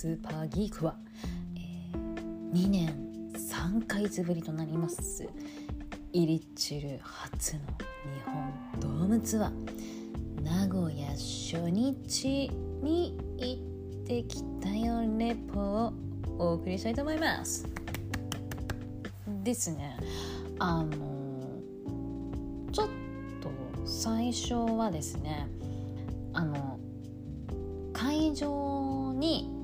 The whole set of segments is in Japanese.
スーパーギークは、えー、2年3ヶ月ぶりとなります。イリッチル初の日本ドームツアー。名古屋初日に行ってきたよレポをお送りしたいと思います。ですね。あのちょっと最初はですねあの会場に、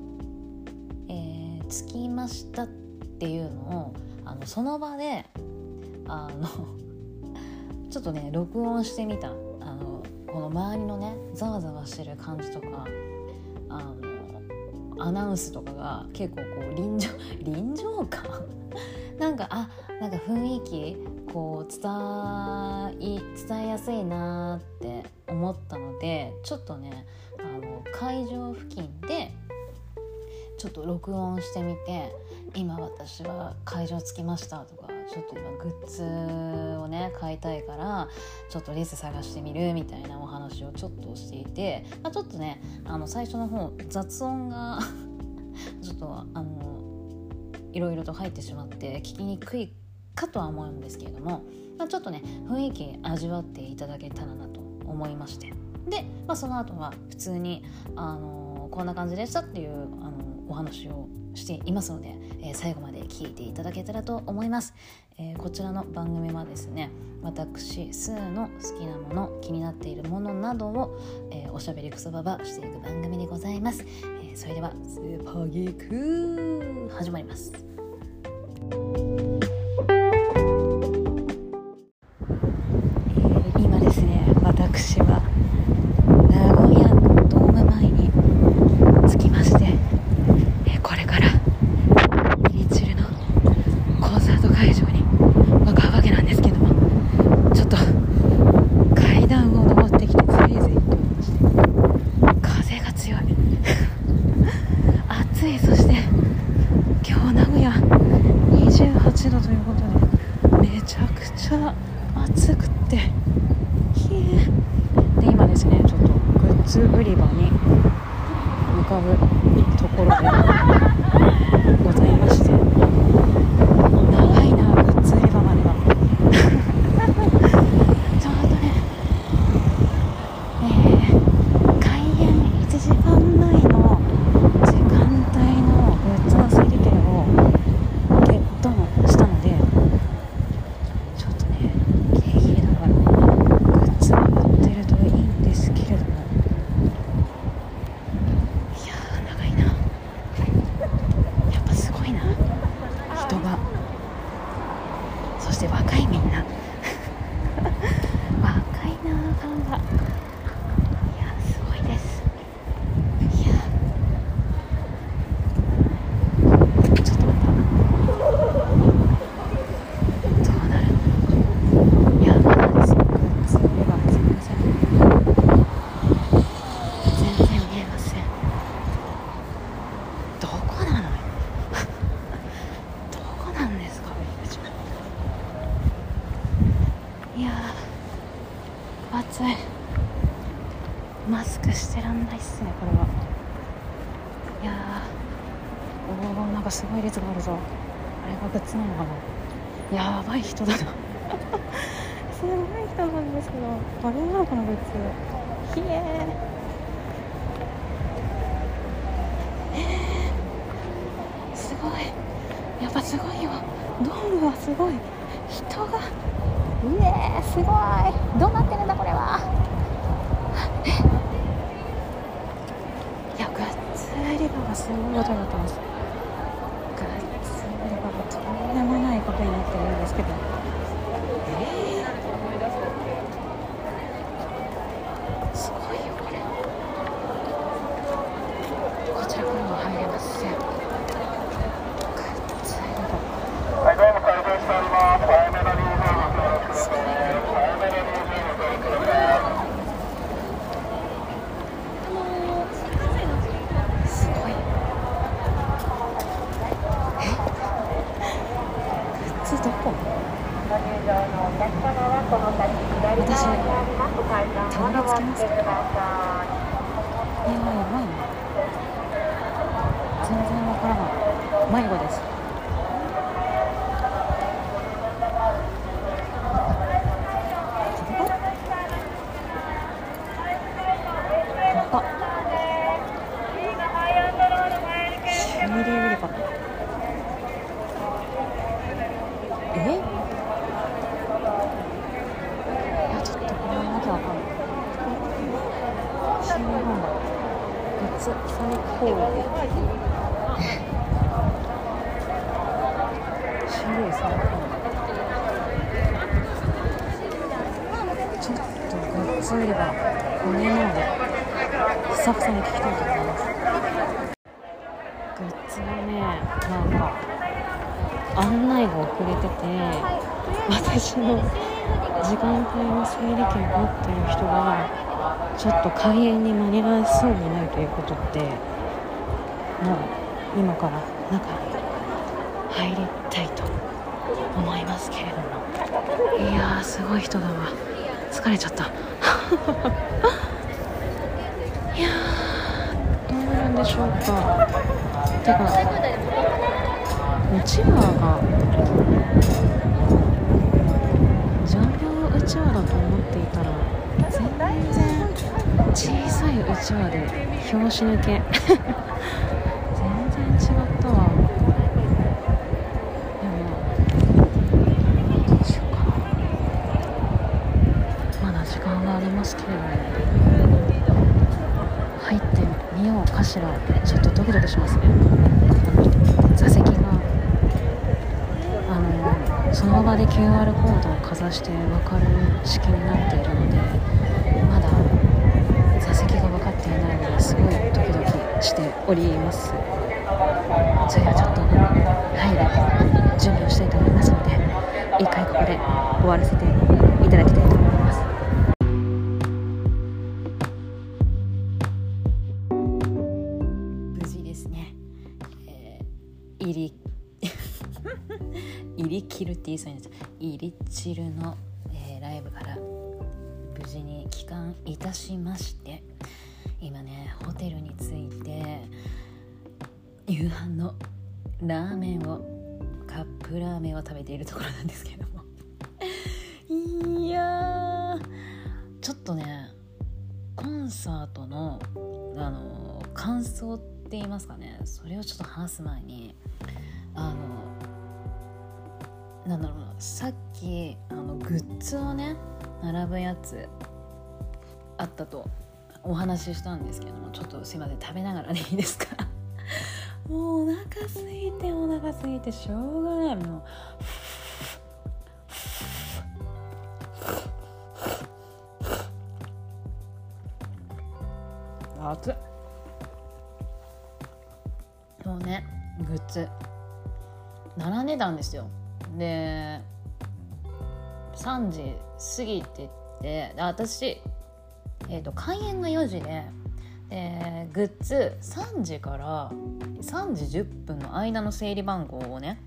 着きましたっていうのをあのその場であの ちょっとね録音してみた。あのこの周りのねざわざわしてる感じとかあのアナウンスとかが結構こう臨場 臨場感？なんかあなんか雰囲気こう伝い伝えやすいなって思ったのでちょっとねあの会場付近でちょっと録音してみて今私は会場着きましたとかちょっと今グッズをね買いたいからちょっとレース探してみるみたいなお話をちょっとしていて、まあ、ちょっとねあの最初の方雑音が ちょっとあのいろいろと入ってしまって聞きにくいかとは思うんですけれども、まあ、ちょっとね雰囲気味わっていただけたらなと思いまして。で、まあ、その後は普通に、あのこんな感じでしたっていう、お話をしていますので、えー、最後まで聞いていただけたらと思います、えー、こちらの番組はですね私スーの好きなもの気になっているものなどを、えー、おしゃべりくそばばしていく番組でございます、えそれではスーパーギーク始まります。かすごい列があるぞ。あれがグッズなのかな。やばい人だな。すごい人なんですけどあれなのかなグッズひえー。すごい。やっぱすごいよドームはすごい。人が。うえーすごい。どうなってるんだこれは。えいやグッズ売り場がすごいことになってます私の時間帯の整理券を持ってる人がちょっと開演に間に合いそうにないということでもう今から中に入りたいと思いますけれども。いやーすごい人だわ。疲れちゃった。いやどうなるんでしょうか。てかうちわがジャンルうちわだと思っていたら全然小さいうちわで拍子抜け。全然違ったわ。でもどうしようかまだ時間はありますけれども入ってみようかしら。ちょっとドキドキしますね。座席があのその場で QR コードをざして分かる式になっているのでまだ座席が分かっていないのですごいドキドキしております。それではちょっと入る準備をしたいと思いますので一回ここで終わらせて入り散るの、えーライブから無事に帰還いたしまして今ねホテルに着いて夕飯のラーメンをカップラーメンを食べているところなんですけれども。いやちょっとねコンサートのあの感想って言いますかね。それをちょっと話す前にあのなんだろうなさっきあのグッズをね並ぶやつあったとお話ししたんですけどもちょっとすいません食べながらでいいですか？もうお腹空いてお腹空いてしょうがない。もう熱っ。そうねグッズ並んでたんですよで3時過ぎてって私、えー、と開演が4時ででグッズ3時から3時10分の間の整理番号をね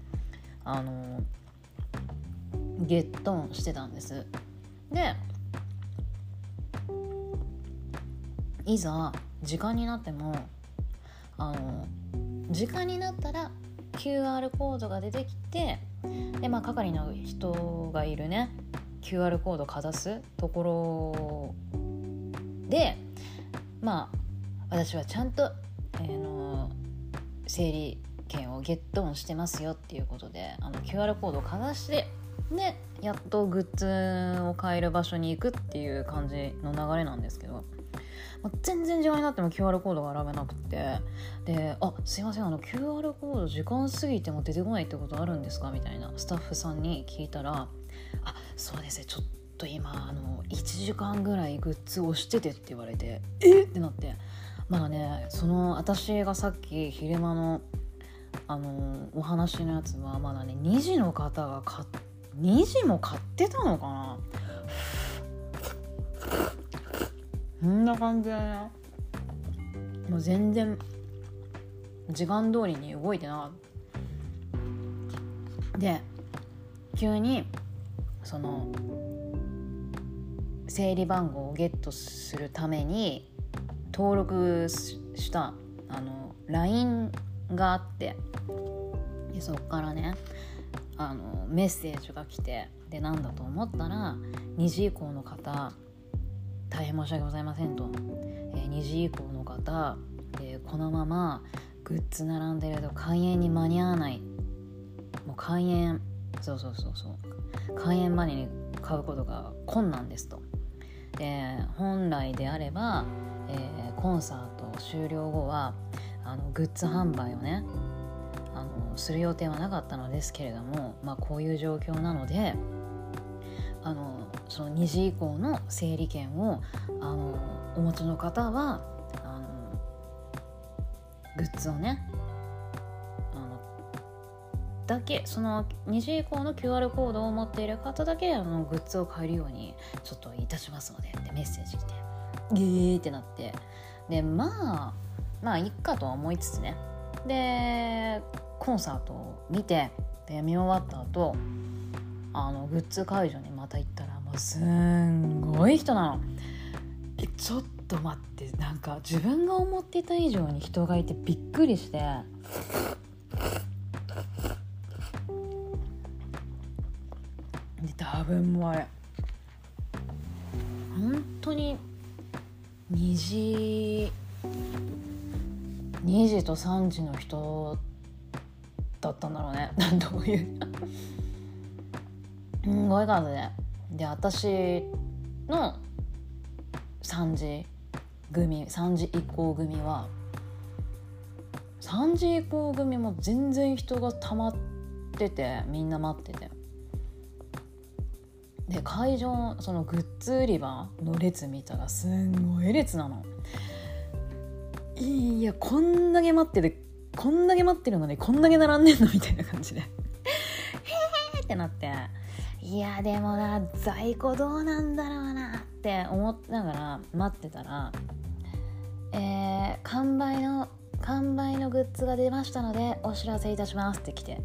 あのゲットンしてたんです。でいざ時間になってもあの時間になったら QR コードが出てきてでまあ係の人がいるね。QR コードかざすところでまあ私はちゃんと、えーの整理券をゲットオンしてますよっていうことであの QR コードをかざしてでやっとグッズを買える場所に行くっていう感じの流れなんですけど、まあ全然時間になっても QR コードが現れなくてで「あすいませんあの QR コード時間過ぎても出てこないってことあるんですか?」みたいなスタッフさんに聞いたら「あそうですねちょっと今あの1時間ぐらいグッズ押してて」って言われて「え？っ!」ってなってまだねその私がさっき昼間のあのお話のやつはまだね2時の方が買2時も買ってたのかな？こんな感じでね。もう全然時間通りに動いてなかった。で急にその整理番号をゲットするために登録ししたあの LINE があって。でそっからねあのメッセージが来て。でなんだと思ったら2時以降の方大変申し訳ございませんと、えー2時以降の方、えーこのままグッズ並んでると開演に間に合わない。もう開演そうそうそうそう。開演までに買うことが困難ですと。で本来であれば、えーコンサート終了後はあのグッズ販売をねあのする予定はなかったのですけれども、まあ、こういう状況なのであのその2時以降の整理券をあのお持ちの方はあのグッズをねあのだけその2時以降の QR コードを持っている方だけあのグッズを買えるようにちょっといたしますのでってメッセージ来てゲーってなって。でまあまあいっかとは思いつつね。でコンサートを見てで見終わった後あのグッズ会場にまた行ったらもうすんごい人なの。えちょっと待って。なんか自分が思ってた以上に人がいてびっくりして。で多分もうあれ。本当に2時2時と3時の人だったんだろうね。どういう。すごい数で。で私の3時組3時以降組は3時以降組も全然人が溜まっててみんな待ってて。で会場そのグッズ売り場の列見たらすんごい列なの。いやこんだけ待っててこんだけ待ってるのにこんだけ並んでんのみたいな感じで。へーってなって。いやでもな在庫どうなんだろうなって思いながら待ってたらえー、完売の完売のグッズが出ましたのでお知らせいたしますって来て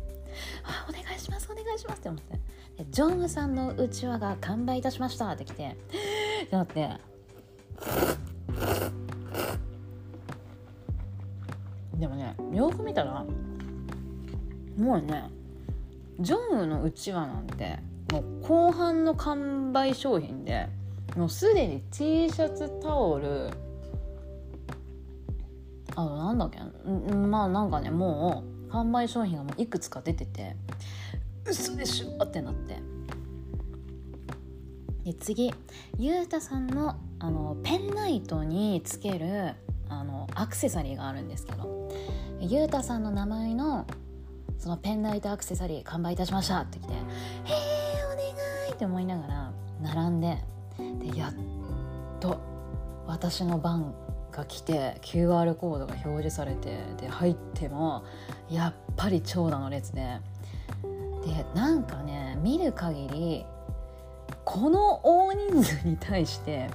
あお願いしますお願いしますって思って。でジョンウさんのうちわが完売いたしましたって来てってなって。でもねよく見たらもうねジョンウのうちわなんてもう後半の完売商品でもうすでに T シャツタオルあとなんだっけんまあなんかねもう販売商品がもういくつか出てて嘘でしょってなってで次ゆうたさんのあのペンライトにつけるあのアクセサリーがあるんですけどゆうたさんの名前のそのペンライトアクセサリー完売いたしましたって来て「へえ!」って思いながら並んででやっと私の番が来て QR コードが表示されてで入ってもやっぱり長蛇の列ででなんかね見る限りこの大人数に対して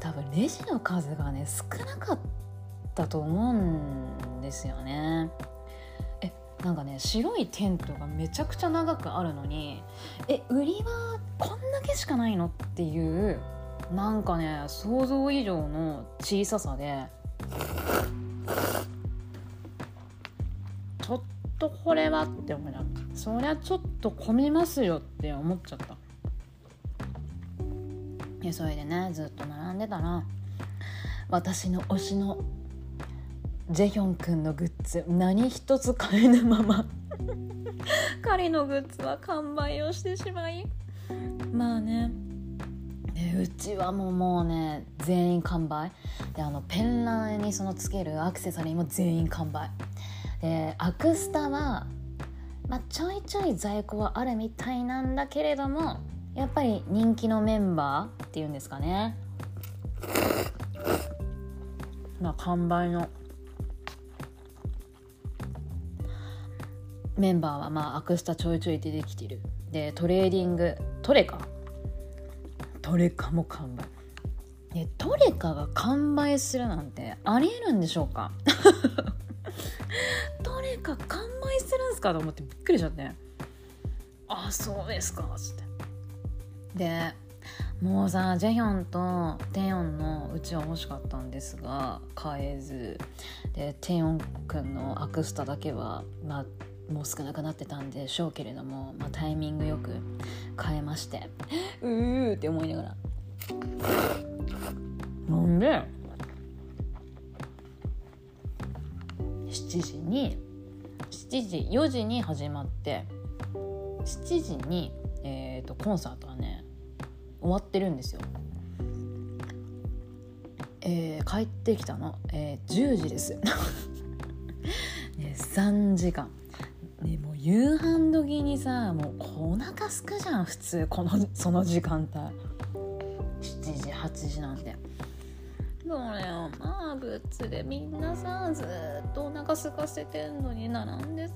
多分レジの数がね少なかったと思うんですよね。なんかね白いテントがめちゃくちゃ長くあるのにえ売りはこんだけしかないのっていうなんかね想像以上の小ささでちょっとこれはって思いながらそりゃちょっと混みますよって思っちゃった。でそれでねずっと並んでたら私の推しのジェヒョン君のグッズ何一つ買えぬまま。彼のグッズは完売をしてしまい。まあね。うちはもうもうね全員完売。であのペンランにそのつけるアクセサリーも全員完売。でアクスタは、まあ、ちょいちょい在庫はあるみたいなんだけれどもやっぱり人気のメンバーっていうんですかね。まあ完売のメンバーはまあアクスタちょいちょい出てきてる。でトレーディング。トレカ？トレカも完売。でトレカが完売するなんてありえるんでしょうか？トレカ完売するんすかと思ってびっくりしちゃって。あそうですかつって。でもうさジェヒョンとテヨンのうちは欲しかったんですが買えずでテヨンくんのアクスタだけはまあもう少なくなってたんでしょうけれども、まあ、タイミングよく変えましてうーって思いながらなんで？7時に7時4時に始まって7時に、えーと、コンサートはね終わってるんですよ。えー、帰ってきたの、えー、10時です。ね、3時間。ね、も夕飯時にさもうお腹すくじゃん普通このその時間帯。7時8時なんでそれをまあグッズでみんなさずっとお腹空かせてんのに並んでさ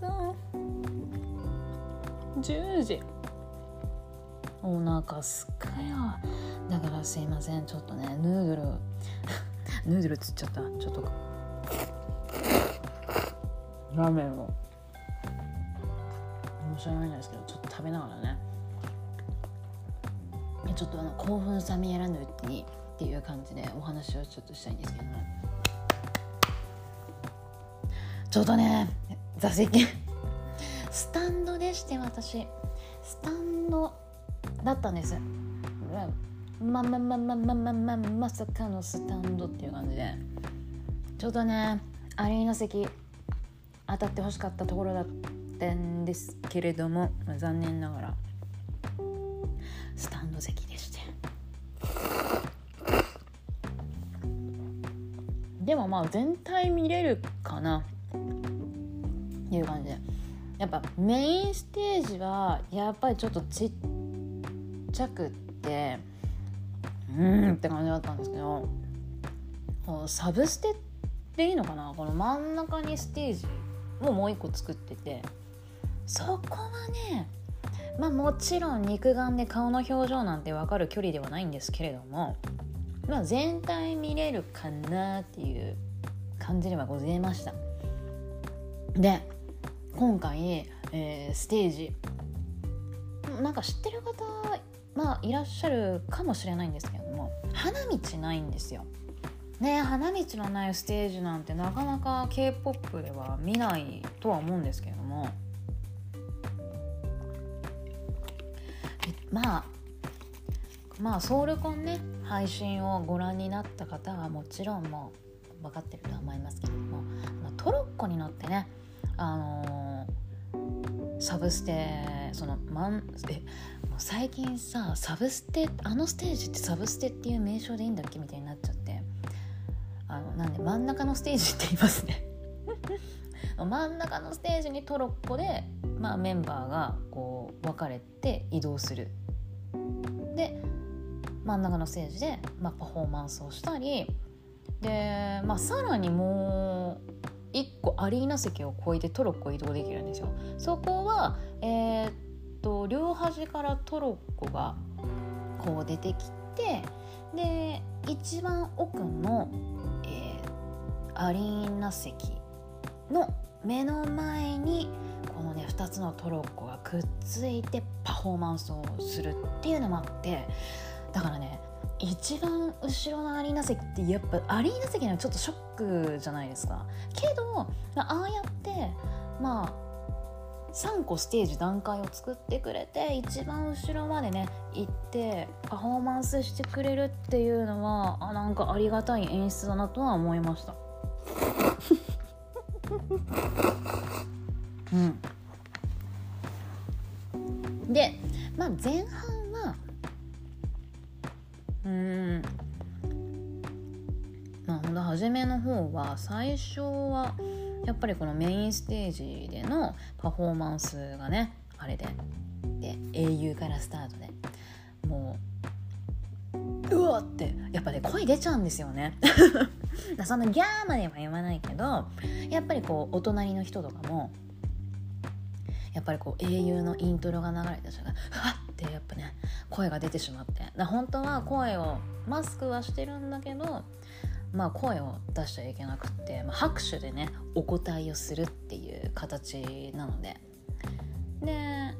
10時。お腹すくよ。だからすいませんちょっとねヌードル ヌードルつっちゃった。ちょっと。ラーメンを。しょうがないですけどちょっと食べながらね。ちょっとあの興奮冷めやらぬうちにっていう感じでお話をちょっとしたいんですけどね。ちょうどね座席。スタンドでして私。スタンドだったんです。まあまあまあまあまあまあまさかのスタンドっていう感じで。ちょうどねアリーナ席当たってほしかったところだった。んですけれどもまあ残念ながらスタンド席でして。でもまあ全体見れるかな。っていう感じで。やっぱメインステージはやっぱりちょっとちっちゃくってうんって感じだったんですけどサブステっていいのかな？この真ん中にステージももう一個作ってて。そこはねまあもちろん肉眼で顔の表情なんて分かる距離ではないんですけれどもまあ、全体見れるかなっていう感じではございました。で今回、えー、ステージなんか知ってる方まあいらっしゃるかもしれないんですけれども花道ないんですよ。ね花道のないステージなんてなかなか k p o p では見ないとは思うんですけれどもまあまあソウルコンね配信をご覧になった方はもちろんもう分かってると思いますけれども、トロッコに乗ってねあのー、サブステそのマンえ最近さサブステあのステージってサブステっていう名称でいいんだっけみたいになっちゃってあのなんで真ん中のステージって言いますね。真ん中のステージにトロッコで、まあ、メンバーがこう分かれて移動する。で真ん中のステージで、まあ、パフォーマンスをしたりで、まあ、さらにもう1個アリーナ席を越えてトロッコ移動できるんですよ。そこは、えー、っと両端からトロッコがこう出てきてで一番奥の、えー、アリーナ席の目の前にこのね2つのトロッコがくっついてパフォーマンスをするっていうのもあってだからね一番後ろのアリーナ席ってやっぱアリーナ席にはちょっとショックじゃないですか。けどああやってまあ3個ステージ段階を作ってくれて一番後ろまでね行ってパフォーマンスしてくれるっていうのはあなんかありがたい演出だなとは思いました。うん。でまあ前半はうん。まあほんと初めの方は最初はやっぱりこのメインステージでのパフォーマンスがねあれで。で英雄からスタートで。もううわってやっぱね声出ちゃうんですよね。そんなギャーまでは言わないけどやっぱりこうお隣の人とかもやっぱりこう英雄のイントロが流れた瞬間はっってやっぱね声が出てしまって。だ本当は声をマスクはしてるんだけどまあ声を出しちゃいけなくって、まあ、拍手でねお答えをするっていう形なので。で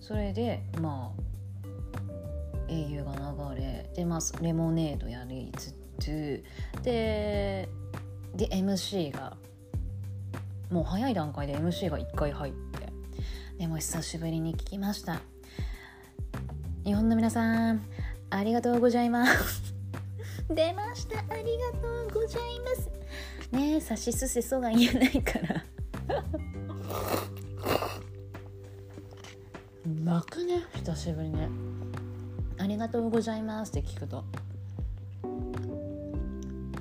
それでまあ英雄が流れで、まあ、レモネードやりつつでで MC がもう早い段階で MC が1回入ってでも久しぶりに聞きました。日本の皆さんありがとうございます。出ました。ありがとうございます。ねえさしすせそが言えないから。泣くね久しぶりねありがとうございますって聞くと。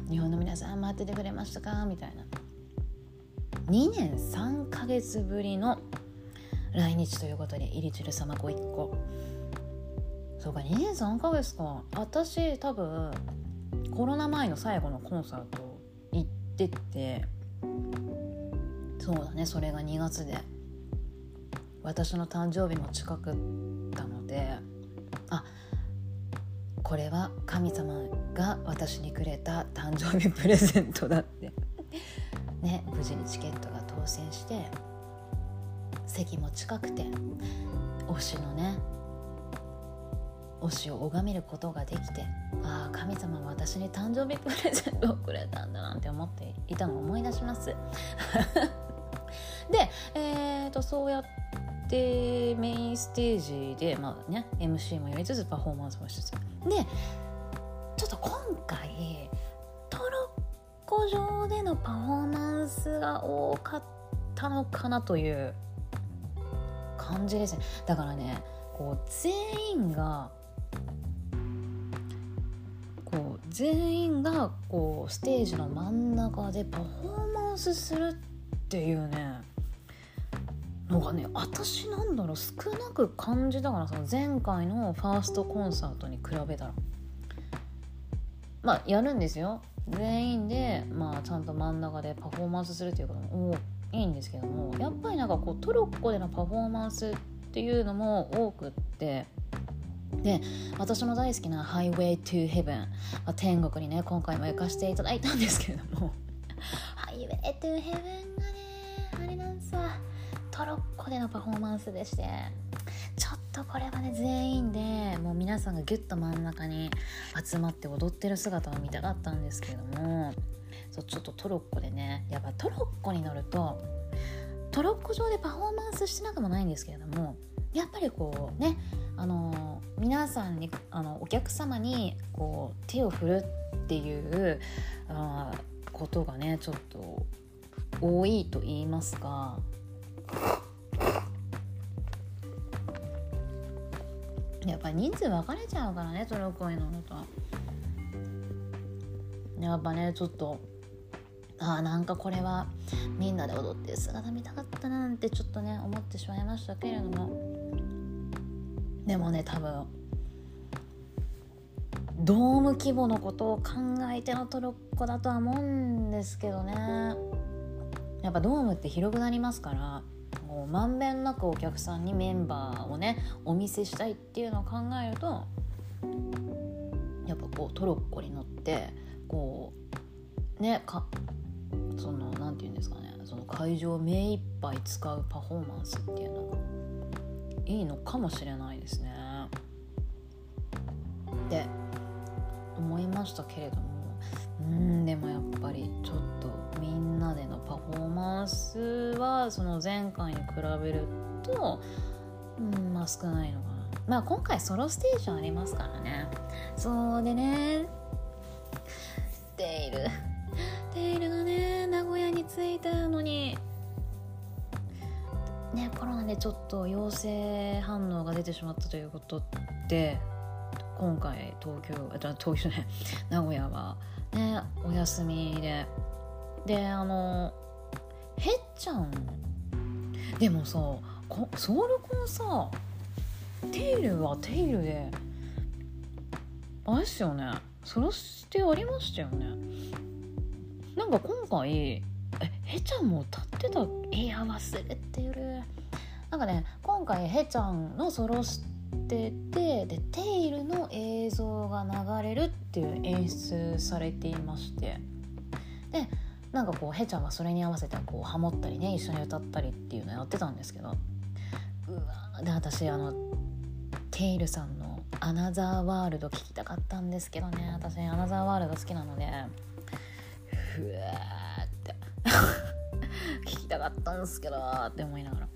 日本の皆さん待っててくれましたか？みたいな。2年3ヶ月ぶりの来日ということでイリチル様ご一行。そうか2年3ヶ月か。私多分コロナ前の最後のコンサート行ってて。そうだねそれが2月で。私の誕生日も近くったので。あこれは神様が私にくれた誕生日プレゼントだってね無事にチケットが当選して席も近くて推しのね推しを拝めることができてああ神様は私に誕生日プレゼントをくれたんだなんて思っていたのを思い出します。で、えーと、そうやってメインステージで、まあね、MC もやりつつパフォーマンスもしつつ。でちょっと今回上でのパフォーマンスが多かったのかなという感じですね。だからねこう全員がこう全員がこうステージの真ん中でパフォーマンスするっていうねのがね私なんだろう少なく感じたからその前回のファーストコンサートに比べたら。まあやるんですよ。全員で、まあ、ちゃんと真ん中でパフォーマンスするっていうこともいいんですけどもやっぱりなんかこうトロッコでのパフォーマンスっていうのも多くってで私の大好きな「ハイウェイ・トゥ・ヘブン」天国にね今回も行かせていただいたんですけれども「ハイウェイ・トゥ・ヘブン」がねあれなんさトロッコでのパフォーマンスでしてとこれはね全員でもう皆さんがギュッと真ん中に集まって踊ってる姿を見たかったんですけどもそうちょっとトロッコでねやっぱトロッコに乗るとトロッコ上でパフォーマンスしてなくもないんですけれどもやっぱりこうねあの皆さんにあのお客様にこう手を振るっていうあことがねちょっと多いと言いますか。やっぱ人数分かれちゃうからねトロッコに乗ると。やっぱねちょっとあなんかこれはみんなで踊ってる姿見たかったななんてちょっとね思ってしまいましたけれども。でもね多分ドーム規模のことを考えてのトロッコだとは思うんですけどね。やっぱドームって広くなりますから。もうまんべんなくお客さんにメンバーをねお見せしたいっていうのを考えるとやっぱこうトロッコに乗ってこうねかその何て言うんですかねその会場を目いっぱい使うパフォーマンスっていうのがいいのかもしれないですね。って思いましたけれどもうんでもやっぱりちょっとみんなでのパフォーマンスその前回に比べるとうんまあ少ないのかな。まあ今回ソロステージありますからね。そうでね。テイル。テイルがね名古屋に着いたのに。ねコロナでちょっと陽性反応が出てしまったということで今回東京あ東京ね名古屋はねお休みで。であのへっちゃんでもさソウルコンさテイルはテイルであれっすよね。そらしてありましたよね。なんか今回えへちゃんも歌ってたいや忘れてるなんかね今回へちゃんのソロスててでテイルの映像が流れるっていう演出されていまして。でなんかこうへちゃんはそれに合わせてこうハモったりね一緒に歌ったりっていうのやってたんですけど。うわで私あのテイルさんの「アナザーワールド」聞きたかったんですけどね。私アナザーワールド好きなのでふわーって。聞きたかったんですけどって思いながら。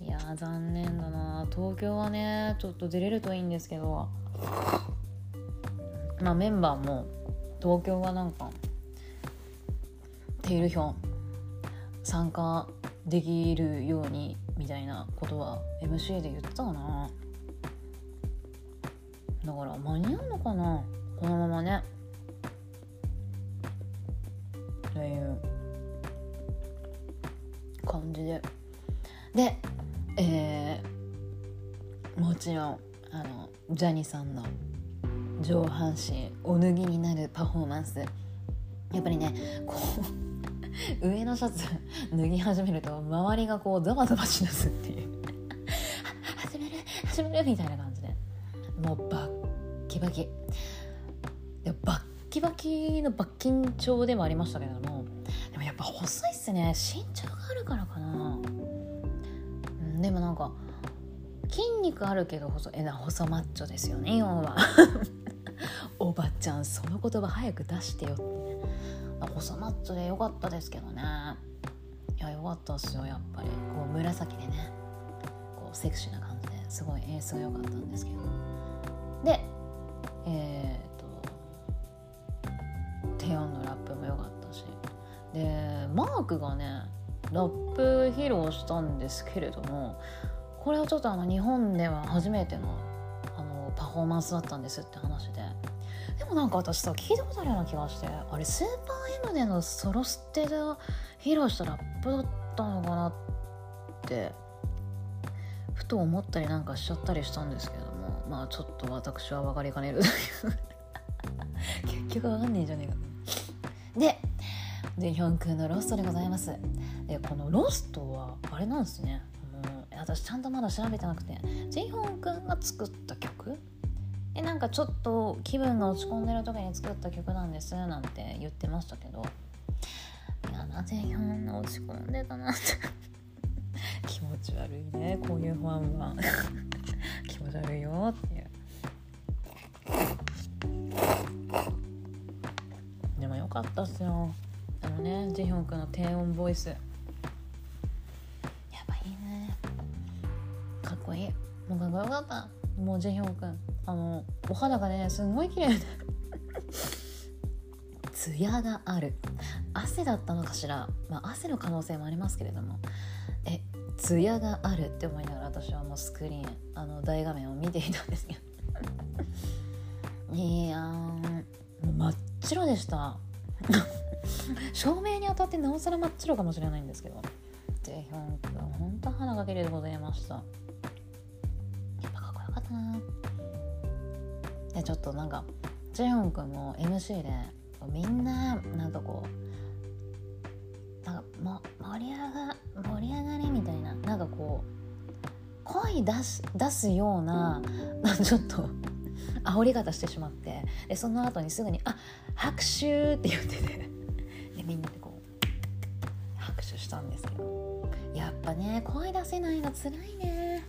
いや残念だな東京はねちょっと出れるといいんですけど。まあメンバーも東京はなんかテイルヒョン参加できるようにみたいなことは MC で言ってたかな。だから間に合うのかな。このままね。っていう感じで。でえーもちろんあのジャニーさんの上半身お脱ぎになるパフォーマンス。やっぱりねこう 上のシャツ脱ぎ始めると周りがこうザワザワしだすっていう。始める始めるみたいな感じで。もうバッキバキ。でバッキバキの罰金帳でもありましたけれどもでもやっぱ細いっすね。身長があるからかな。うんでもなんか筋肉あるけど細えな細マッチョですよね要は。おばちゃんその言葉早く出してよって。細マッチョでよかったですけどね。いやよかったっすよやっぱり。こう紫でね。こうセクシーな感じですごい演出が良かったんですけど。でえっ、と低音のラップも良かったし。でマークがねラップ披露したんですけれどもこれはちょっとあの日本では初めてのあのパフォーマンスだったんですって話で。でもなんか私さ聞いたことあるような気がしてあれスーパー M でのソロステで披露したラップだったのかなってふと思ったりなんかしちゃったりしたんですけどもまあちょっと私は分かりかねるという結局分かんねえじゃねえかで ジェヒョン君のロストでございます。でこのロストはあれなんですね。私ちゃんとまだ調べてなくて。ジェヒョン君が作った曲えなんかちょっと気分が落ち込んでる時に作った曲なんですなんて言ってましたけど。いやなぜヒョンが落ち込んでたなって。気持ち悪いねこういうファンは気持ち悪いよっていう。でもよかったっすよ。あのねジヒョン君の低音ボイス。やっぱいいね。かっこいい。もうかっこよかった。もうジェヒョン君。あのお肌がねすんごい綺麗でツヤがある。汗だったのかしら、まあ、汗の可能性もありますけれども。えツヤがあるって思いながら私はもうスクリーンあの大画面を見ていたんですけど。いやーもう真っ白でした。照明に当たってなおさら真っ白かもしれないんですけど。ジェヒョン君ほんと花が綺麗でございました。やっぱかっこよかったな。でちょっとなんかジェヒョン君も MC でみんななんかこうなんかも盛り上が盛り上がりみたいななんかこう声出す出すような ちょっと煽り方してしまってでその後にすぐに「あ拍手!」って言ってて でみんなでこう拍手したんですけどやっぱね声出せないの辛いね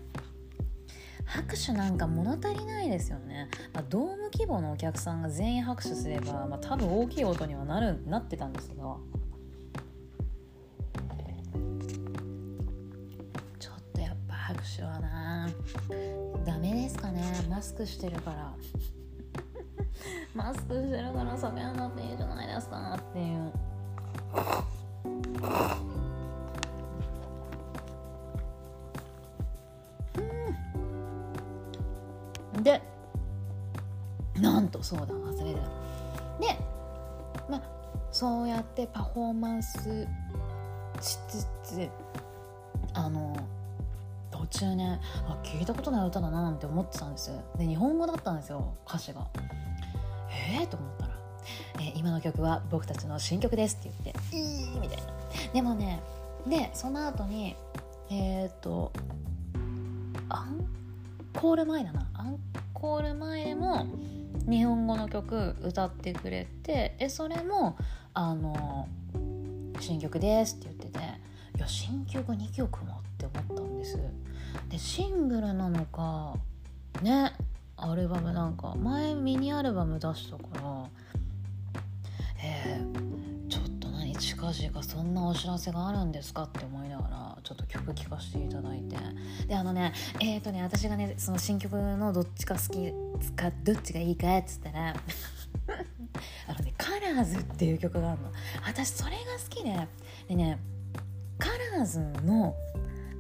拍手なんか物足りないですよね、まあ、ドーム規模のお客さんが全員拍手すれば、まあ、多分大きい音にはなるなってたんですが。ちょっとやっぱ拍手はな。ダメですかね。マスクしてるから。マスクしてるから酒になっていいじゃないですかっていう。そうだ忘れてた。でまあそうやってパフォーマンスしつつあの途中ねあ聞いたことない歌だななんて思ってたんです。で日本語だったんですよ歌詞が。えー、と思ったら、えー今の曲は僕たちの新曲です」って言って「いい!」みたいな。でもねでその後にえっ、とアンコール前だな。アンコール前でも日本語の曲歌ってくれてえそれもあの新曲ですって言ってていや新曲2曲もって思ったんです。でシングルなのかねアルバムなんか前ミニアルバム出したからえーちょっと何近々そんなお知らせがあるんですかって思いながらちょっと曲聴かせていただいて。であのねえっ、ー、とね私がねその新曲のどっちか好きかどっちがいいかっつったら あのね「カラーズっていう曲があるの。私それが好きで。でねカラーズの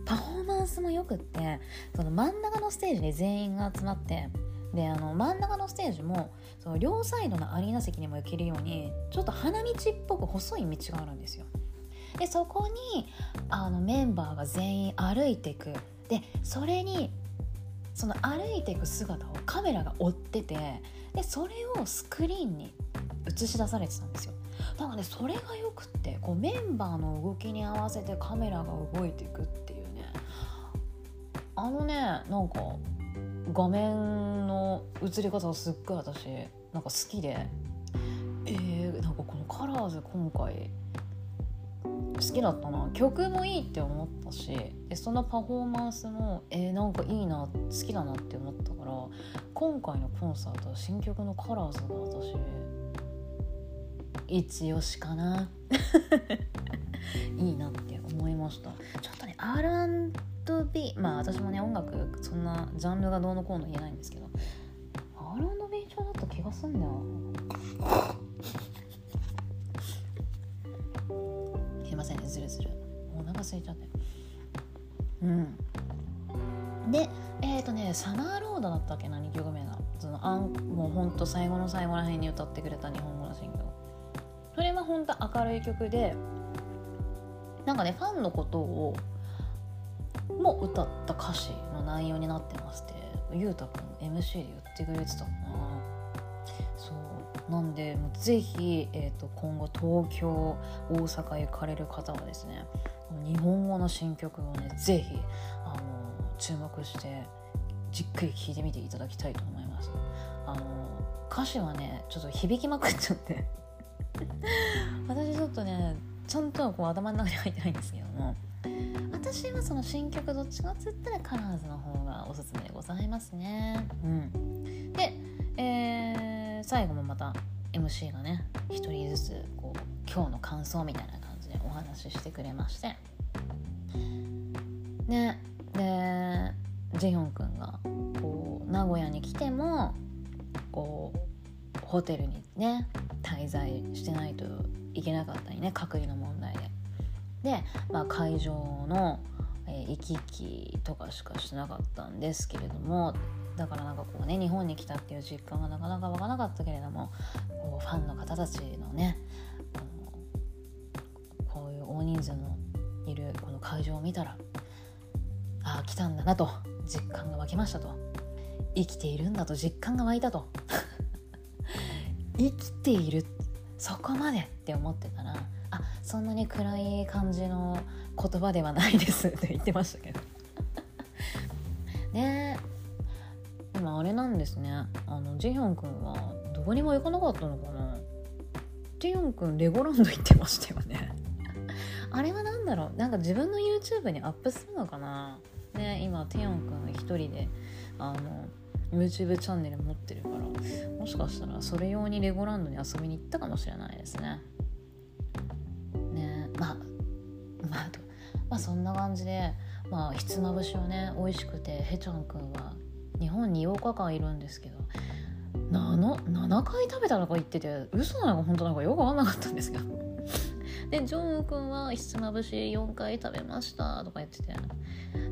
パフォーマンスもよくってその真ん中のステージに全員が集まってであの真ん中のステージもその両サイドのアリーナ席にも行けるようにちょっと花道っぽく細い道があるんですよ。でそこにあのメンバーが全員歩いていく。でそれにその歩いていく姿をカメラが追っててでそれをスクリーンに映し出されてたんですよ。だからねそれがよくってこうメンバーの動きに合わせてカメラが動いていくっていうね。あのねなんか画面の映り方がすっごい私なんか好きで。えー、なんかこのカラーズ今回好きだったな。曲もいいって思ったしでそのパフォーマンスもえー、なんかいいな好きだなって思ったから今回のコンサートは新曲の「カラーズが私一押しかな。いいなって思いました。ちょっとね R&B まあ私もね音楽そんなジャンルがどうのこうの言えないんですけど R&B 調だった気がすんだよませんね。ずるずる。お腹空いちゃって。うん。でえっ、ー、とねサマーロードだったっけ？何曲目が。そのあんもうほんと最後の最後らへんに歌ってくれた日本語のシングルそれは本当明るい曲でなんかねファンのことをも歌った歌詞の内容になってますってゆうたくん MC で言ってくれてたかな。なんでもうぜひ、えーと、今後東京大阪行かれる方はですね日本語の新曲をねぜひあの注目してじっくり聴いてみていただきたいと思います。あの歌詞はねちょっと響きまくっちゃって。私ちょっとねちゃんとこう頭の中に入ってないんですけども。私はその新曲どっちかっつったらカラーズの方がおすすめでございますね。うん、で、えー、最後もまた MC がね1人ずつこう今日の感想みたいな感じでお話ししてくれましてねでジェヒョン君がこう名古屋に来てもこうホテルにね滞在してないといけなかったりね隔離の問題で。で、まあ、会場の、えー、行き来とかしかしてなかったんですけれどもだからなんかこうね日本に来たっていう実感がなかなか湧かなかったけれどもこうファンの方たちのねあのこういう大人数のいるこの会場を見たらああ来たんだなと実感が湧きましたと。生きているんだと実感が湧いたと。生きているそこまでって思ってたらあそんなに暗い感じの言葉ではないですって言ってましたけど。ね。でもあれなんですね。あのジヒョン君はどこにも行かなかったのかな。ジヒョン君レゴランド行ってましたよね。あれは何だろう。なんか自分の YouTube にアップするのかな。ね今テヨン君一人であの YouTube チャンネル持ってるから。もしかしたらそれ用にレゴランドに遊びに行ったかもしれないですね。ねまあまあまあそんな感じでまあひつまぶしをね美味しくてへちゃんくんは日本に8日間いるんですけど 7, 7回食べたとか言ってて嘘なのか本当なのかよく分かんなかったんですけど でジョンウくんはひつまぶし4回食べましたとか言ってて。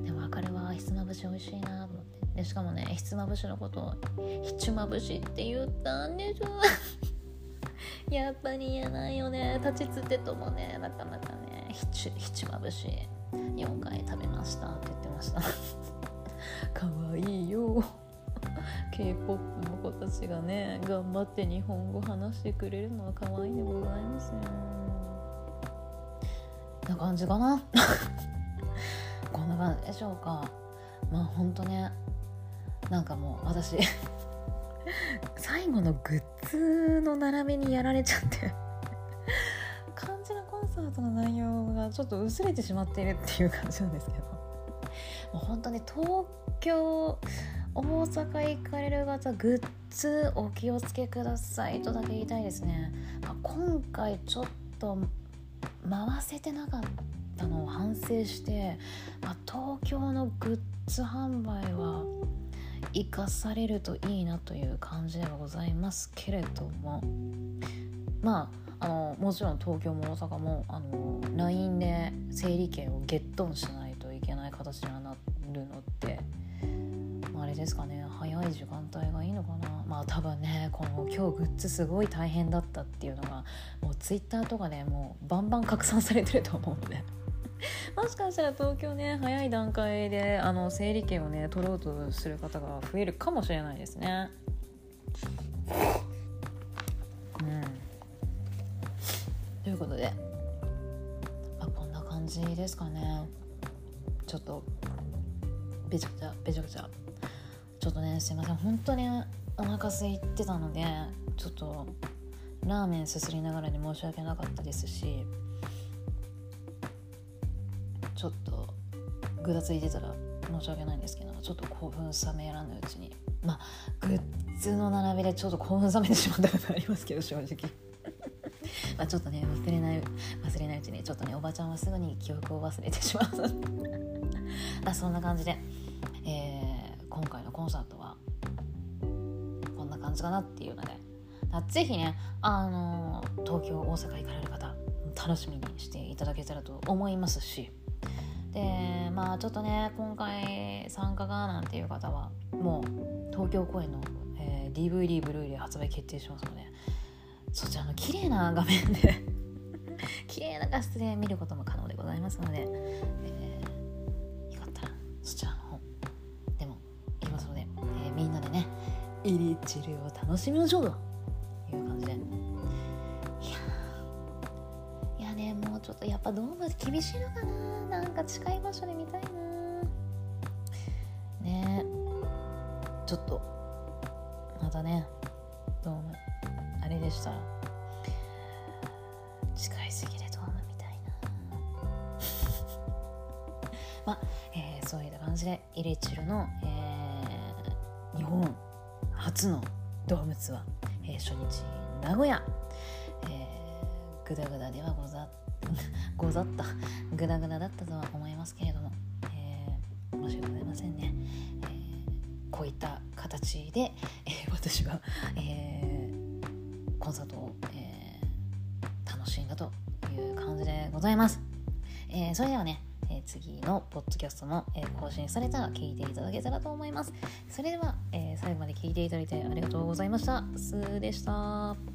でも分かるわひつまぶし美味しいなと思って。でしかもねひつまぶしのことをひちまぶしって言ったんでしょ やっぱり言えないよね。立ちつってともねなかなかねひちまぶし4回食べましたって言ってました。かわいいよ。K-POP の子たちがね頑張って日本語話してくれるのは可愛いでございますよな感じかな？こんな感じでしょうか？まあほんとねなんかもう私最後のグッズの並びにやられちゃって。肝心なコンサートの内容がちょっと薄れてしまっているっていう感じなんですけど。もう本当に東京大阪行かれる方グッズお気をつけくださいとだけ言いたいですね。今回ちょっと回せてなかったのを反省して、まあ、東京のグッズ販売は生かされるといいなという感じではございますけれども。まああのもちろん東京も大阪もあの LINE で整理券をゲットンしないけない形にはなるので、まあ、れですかね早い時間帯がいいのかなまあ多分ねこの今日グッズすごい大変だったっていうのがもう Twitter とかでもうバンバン拡散されてると思うので。もしかしたら東京ね早い段階であの整理券をね取ろうとする方が増えるかもしれないですね。うん、ということで、まあ、こんな感じですかねちょっとべちゃくちゃべちゃくちゃ。ちょっとねすいません。本当にお腹空いてたのでちょっとラーメンすすりながらに申し訳なかったですしちょっとぐだついてたら申し訳ないんですけどちょっと興奮冷めやらぬうちに。まあグッズの並びでちょっと興奮冷めてしまったことありますけど正直。まあちょっとね忘れない忘れないうちにちょっとねおばちゃんはすぐに記憶を忘れてしまう あそんな感じで、えー今回のコンサートはこんな感じかなっていうので。あぜひね、あの東京大阪行かれる方楽しみにしていただけたらと思いますし。でまあちょっとね今回参加がなんていう方はもう東京公演の、えー DVD ブルーレイ発売決定しますのでそちらの綺麗な画面で 綺麗な画質で見ることも可能でございますので、えーイリチルを楽しみましょうという感じでいやいやねもうちょっとやっぱドーム厳しいのかな。なんか近い場所で見たいなね。ちょっとまたね。ドームあれでした。ら近いすぎでドームみたいな まあ、えーそういった感じでイレチルの、えー日本。初のドームツアー、えー初日名古屋、えー、グダグダではござ ござった。グダグダだったとは思いますけれども、えー申し訳ございませんね、えーこういった形で、えー私は、えーコンサートを、えー楽しんだという感じでございます、えーそれではねポッドキャストも、えー更新されたら聞いていただけたらと思います。それでは、えー最後まで聞いていただいてありがとうございました。すーでした。